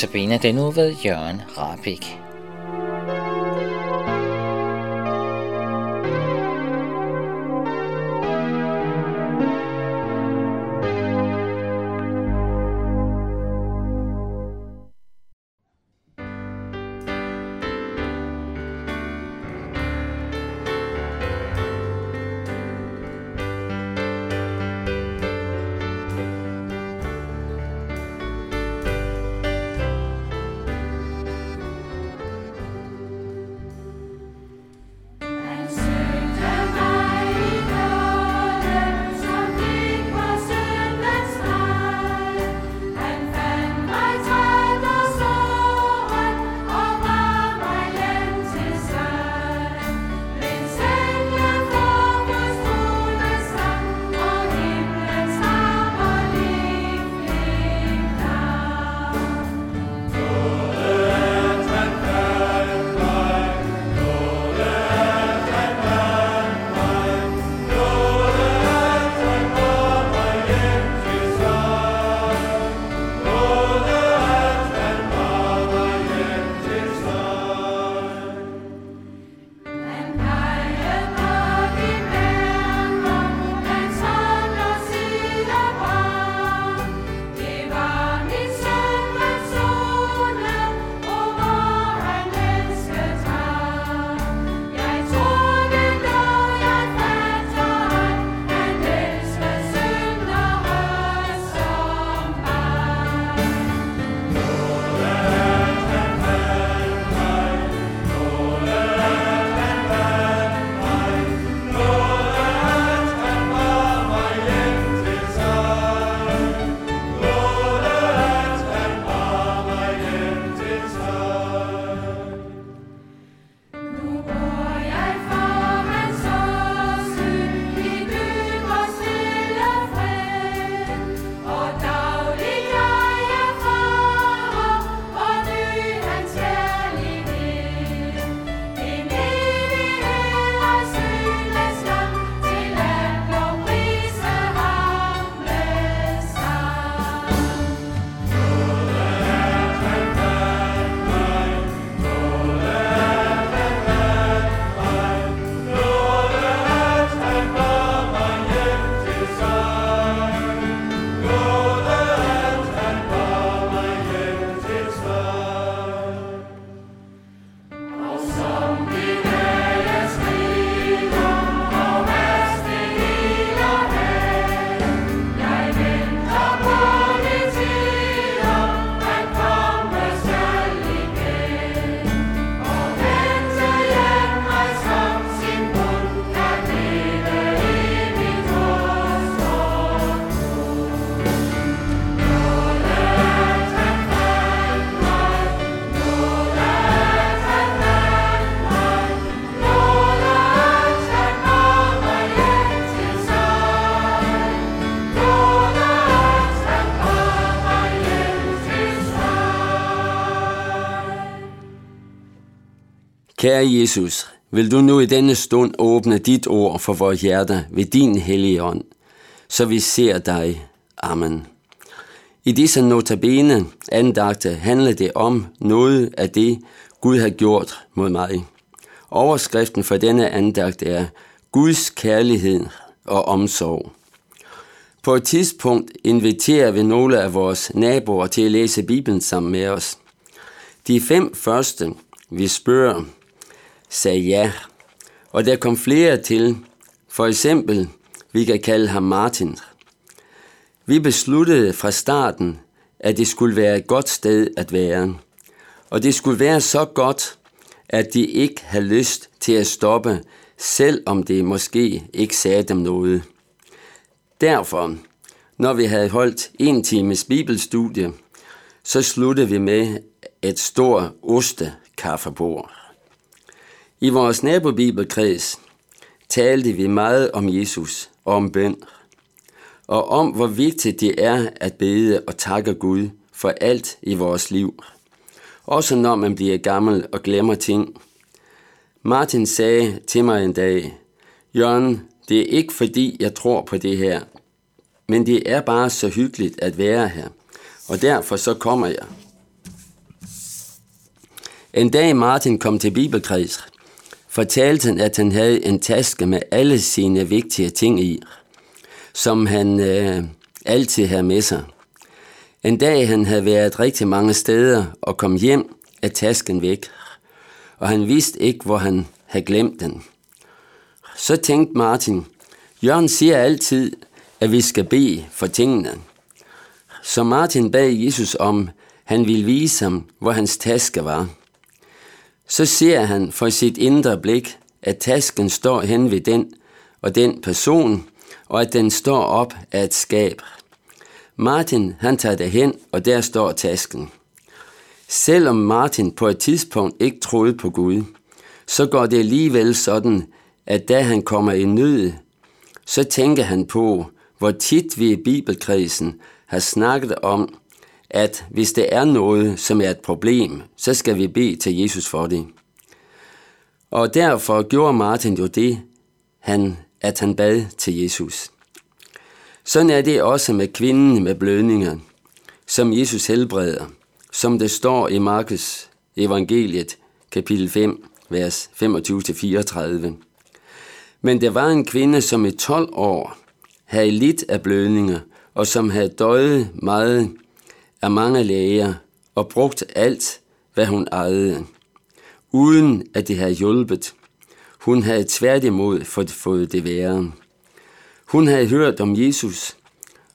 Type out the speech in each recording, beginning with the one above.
Notabene den nu ved Jørgen Rabik. Kære Jesus, vil du nu i denne stund åbne dit ord for vores hjerter ved din hellige ånd, så vi ser dig. Amen. I disse notabene andagte handler det om noget af det, Gud har gjort mod mig. Overskriften for denne andagt er Guds kærlighed og omsorg. På et tidspunkt inviterer vi nogle af vores naboer til at læse Bibelen sammen med os. De fem første, vi spørger, sagde ja. Og der kom flere til. For eksempel, vi kan kalde ham Martin. Vi besluttede fra starten, at det skulle være et godt sted at være. Og det skulle være så godt, at de ikke havde lyst til at stoppe, selvom det måske ikke sagde dem noget. Derfor, når vi havde holdt en times bibelstudie, så sluttede vi med et stort ostekaffebord. I vores nabobibelkreds talte vi meget om Jesus og om bøn, og om hvor vigtigt det er at bede og takke Gud for alt i vores liv. Også når man bliver gammel og glemmer ting. Martin sagde til mig en dag, Jørgen, det er ikke fordi jeg tror på det her, men det er bare så hyggeligt at være her, og derfor så kommer jeg. En dag Martin kom til bibelkreds, fortalte han, at han havde en taske med alle sine vigtige ting i, som han øh, altid havde med sig. En dag han havde været rigtig mange steder og kom hjem, er tasken væk, og han vidste ikke, hvor han havde glemt den. Så tænkte Martin, Jørgen siger altid, at vi skal bede for tingene. Så Martin bad Jesus om, han ville vise ham, hvor hans taske var. Så ser han for sit indre blik, at tasken står hen ved den og den person, og at den står op af et skab. Martin han tager det hen, og der står tasken. Selvom Martin på et tidspunkt ikke troede på Gud, så går det alligevel sådan, at da han kommer i nød, så tænker han på, hvor tit vi i bibelkredsen har snakket om, at hvis det er noget, som er et problem, så skal vi bede til Jesus for det. Og derfor gjorde Martin jo det, han, at han bad til Jesus. Sådan er det også med kvinden med blødninger, som Jesus helbreder, som det står i Markus evangeliet, kapitel 5, vers 25-34. Men der var en kvinde, som i 12 år havde lidt af blødninger, og som havde døjet meget af mange læger og brugt alt, hvad hun ejede, uden at det havde hjulpet. Hun havde tværtimod fået det værre. Hun havde hørt om Jesus,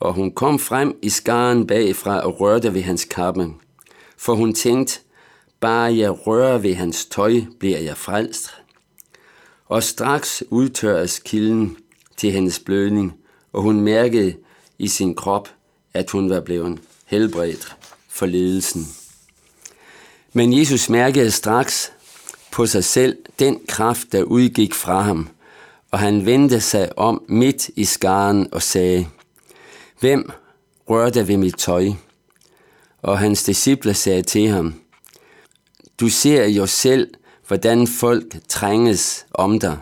og hun kom frem i skaren bagfra og rørte ved hans kappe. For hun tænkte, bare jeg rører ved hans tøj, bliver jeg frelst. Og straks udtørres kilden til hendes blødning, og hun mærkede i sin krop, at hun var blevet helbredt for ledelsen. Men Jesus mærkede straks på sig selv den kraft, der udgik fra ham, og han vendte sig om midt i skaren og sagde, Hvem rørte ved mit tøj? Og hans disciple sagde til ham, Du ser jo selv, hvordan folk trænges om dig.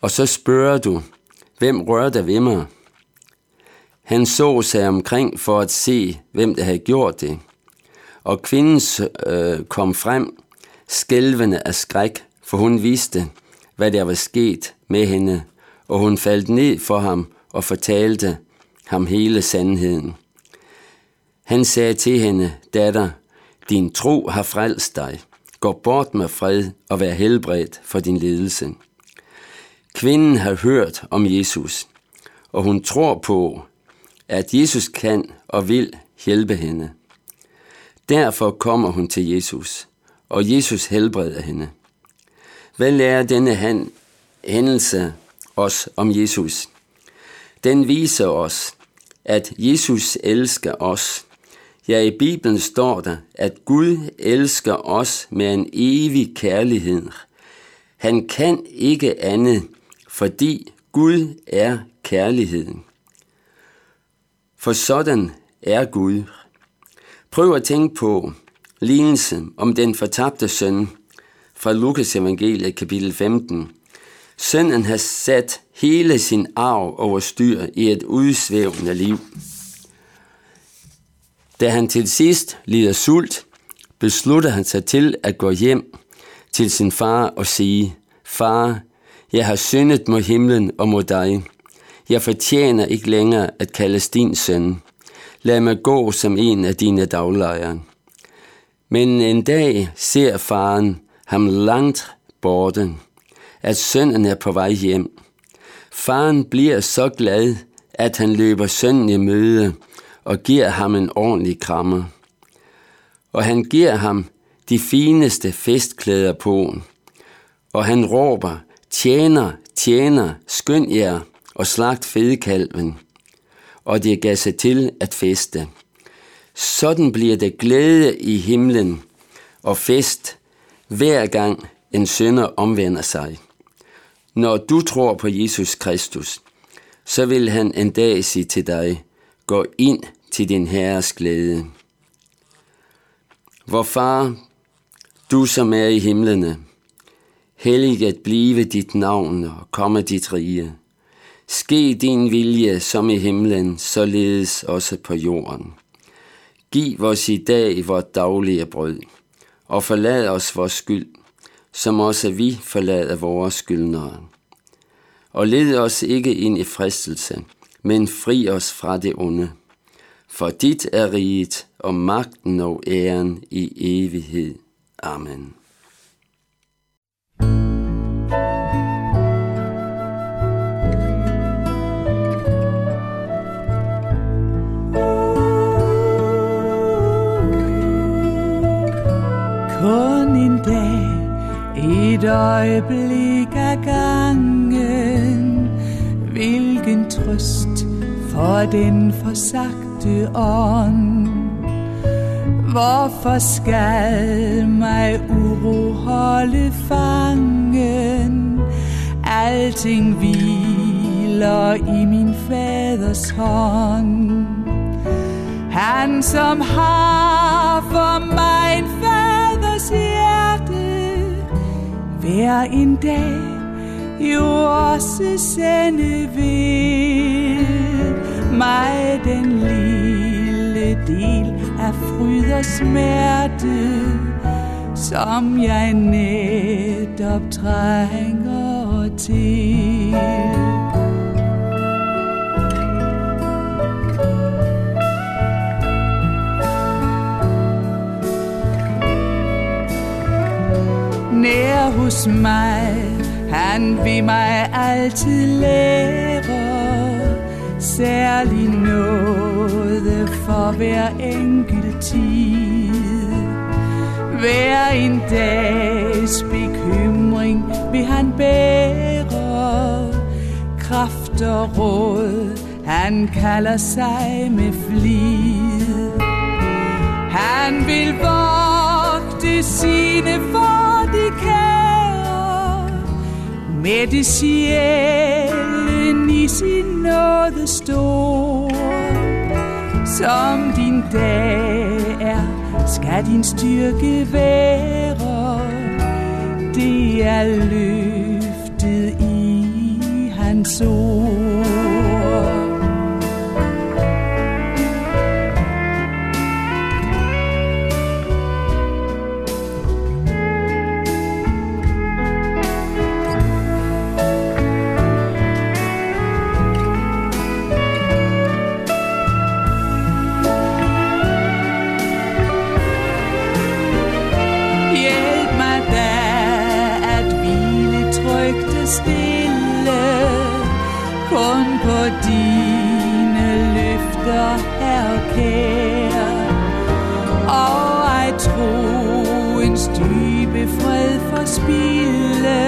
Og så spørger du, hvem rørte ved mig? Han så sig omkring for at se, hvem der havde gjort det. Og kvinden øh, kom frem, skælvende af skræk, for hun vidste, hvad der var sket med hende, og hun faldt ned for ham og fortalte ham hele sandheden. Han sagde til hende, datter, din tro har frelst dig. Gå bort med fred og vær helbredt for din ledelse. Kvinden har hørt om Jesus, og hun tror på, at Jesus kan og vil hjælpe hende. Derfor kommer hun til Jesus, og Jesus helbreder hende. Hvad lærer denne hændelse os om Jesus? Den viser os, at Jesus elsker os. Ja, i Bibelen står der, at Gud elsker os med en evig kærlighed. Han kan ikke andet, fordi Gud er kærligheden. For sådan er Gud. Prøv at tænke på lignelsen om den fortabte søn fra Lukas evangeliet kapitel 15. Sønnen har sat hele sin arv over styr i et udsvævende liv. Da han til sidst lider sult, beslutter han sig til at gå hjem til sin far og sige, Far, jeg har syndet mod himlen og mod dig. Jeg fortjener ikke længere at kaldes din søn. Lad mig gå som en af dine daglejere. Men en dag ser faren ham langt borte, at sønnen er på vej hjem. Faren bliver så glad, at han løber sønnen i møde og giver ham en ordentlig krammer. Og han giver ham de fineste festklæder på, og han råber, tjener, tjener, skynd jer og slagt fedekalven. Og det gav sig til at feste. Sådan bliver det glæde i himlen og fest, hver gang en sønder omvender sig. Når du tror på Jesus Kristus, så vil han en dag sige til dig, gå ind til din Herres glæde. Vor far, du som er i himlene, helliget blive dit navn og komme dit rige. Ske din vilje som i himlen, således også på jorden. Giv os i dag vores daglige brød, og forlad os vores skyld, som også vi forlader vores skyldnere. Og led os ikke ind i fristelse, men fri os fra det onde. For dit er riget, og magten og æren i evighed. Amen. Kun en dag, et øjeblik af gangen, hvilken trøst for den forsagte ånd. Hvorfor skal mig uro holde fangen? Alting hviler i min faders hånd. Han som har for er en dag jo også sende ved mig den lille del af fryd og smerte, som jeg netop trænger til. Nær hos mig, han vil mig altid lære, særlig noget for hver enkelt tid. Hver en dags bekymring vil han bære, kraft og råd, han kalder sig med flid. Han vil vogte sine for kære, med det sjælen i sin nåde stor. Som din dag er, skal din styrke være. Det er løftet stille Kun på dine løfter, herre kære. Og ej troens dybe fred for spilde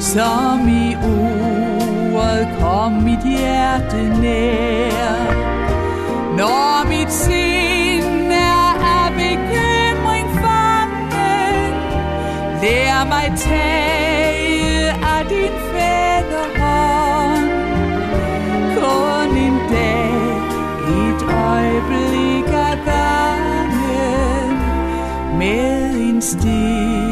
Som i ordet kom mit hjerte nær. Når mit sind er af bekymring fangen Lær mig tage et øjeblik gangen Med en stil